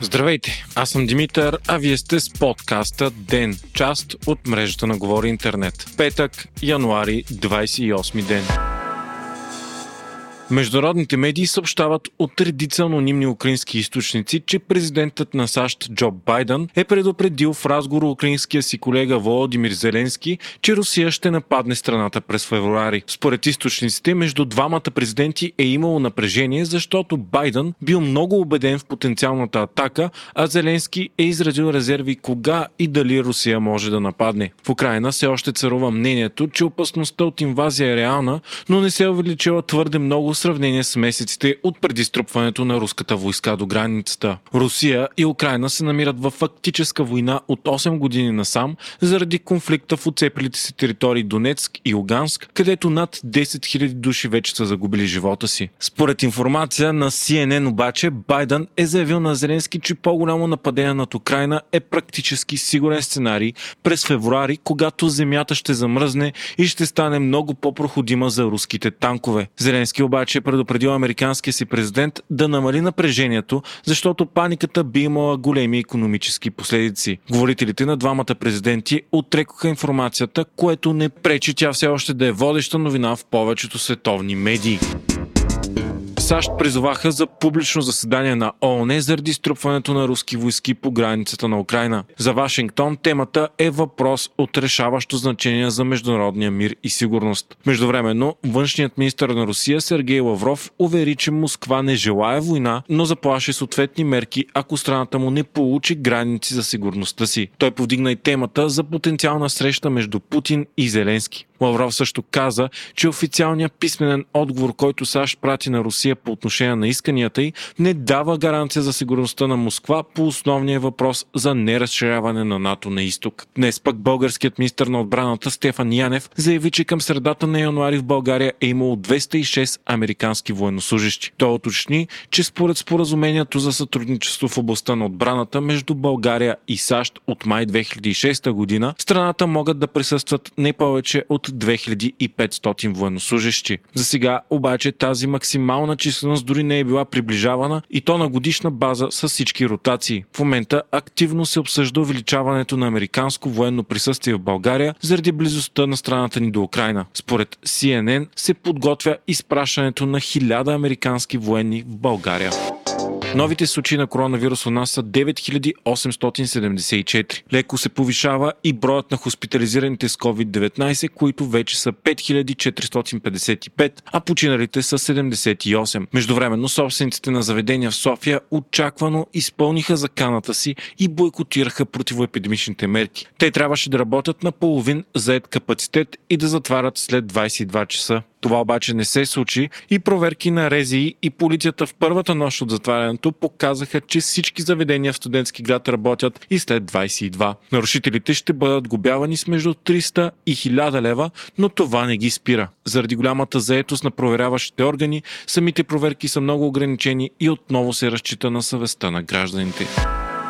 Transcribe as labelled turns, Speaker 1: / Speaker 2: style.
Speaker 1: Здравейте, аз съм Димитър, а вие сте с подкаста ДЕН, част от мрежата на Говори Интернет. Петък, януари, 28 ден. Международните медии съобщават от редица анонимни украински източници, че президентът на САЩ Джо Байден е предупредил в разговор украинския си колега Володимир Зеленски, че Русия ще нападне страната през февруари. Според източниците, между двамата президенти е имало напрежение, защото Байден бил много убеден в потенциалната атака, а Зеленски е изразил резерви кога и дали Русия може да нападне. В Украина все още царува мнението, че опасността от инвазия е реална, но не се е увеличила твърде много сравнение с месеците от предиструпването на руската войска до границата. Русия и Украина се намират в фактическа война от 8 години насам заради конфликта в оцепилите си територии Донецк и Луганск, където над 10 000 души вече са загубили живота си. Според информация на CNN обаче, Байден е заявил на Зеленски, че по-голямо нападение над Украина е практически сигурен сценарий през февруари, когато земята ще замръзне и ще стане много по-проходима за руските танкове. Зеленски обаче обаче е предупредил американския си президент да намали напрежението, защото паниката би имала големи економически последици. Говорителите на двамата президенти отрекоха информацията, което не пречи тя все още да е водеща новина в повечето световни медии. САЩ призоваха за публично заседание на ООН заради струпването на руски войски по границата на Украина. За Вашингтон темата е въпрос от решаващо значение за международния мир и сигурност. Междувременно, външният министр на Русия Сергей Лавров увери, че Москва не желая война, но заплаши съответни мерки, ако страната му не получи граници за сигурността си. Той повдигна и темата за потенциална среща между Путин и Зеленски. Лавров също каза, че официалният писменен отговор, който САЩ прати на Русия по отношение на исканията й, не дава гаранция за сигурността на Москва по основния въпрос за неразширяване на НАТО на изток. Днес пък българският министр на отбраната Стефан Янев заяви, че към средата на януари в България е имало 206 американски военнослужащи. Той уточни, че според споразумението за сътрудничество в областта на отбраната между България и САЩ от май 2006 година, страната могат да присъстват не повече от 2500 военнослужащи. За сега обаче тази максимална численост дори не е била приближавана и то на годишна база с всички ротации. В момента активно се обсъжда увеличаването на американско военно присъствие в България заради близостта на страната ни до Украина. Според CNN се подготвя изпращането на 1000 американски военни в България. Новите случаи на коронавирус у нас са 9874. Леко се повишава и броят на хоспитализираните с COVID-19, които вече са 5455, а починалите са 78. Междувременно собствениците на заведения в София очаквано изпълниха заканата си и бойкотираха противоепидемичните мерки. Те трябваше да работят на половин заед капацитет и да затварят след 22 часа. Това обаче не се случи и проверки на Рези и полицията в първата нощ от затварянето показаха, че всички заведения в студентски град работят и след 22. Нарушителите ще бъдат губявани с между 300 и 1000 лева, но това не ги спира. Заради голямата заетост на проверяващите органи, самите проверки са много ограничени и отново се разчита на съвестта на гражданите.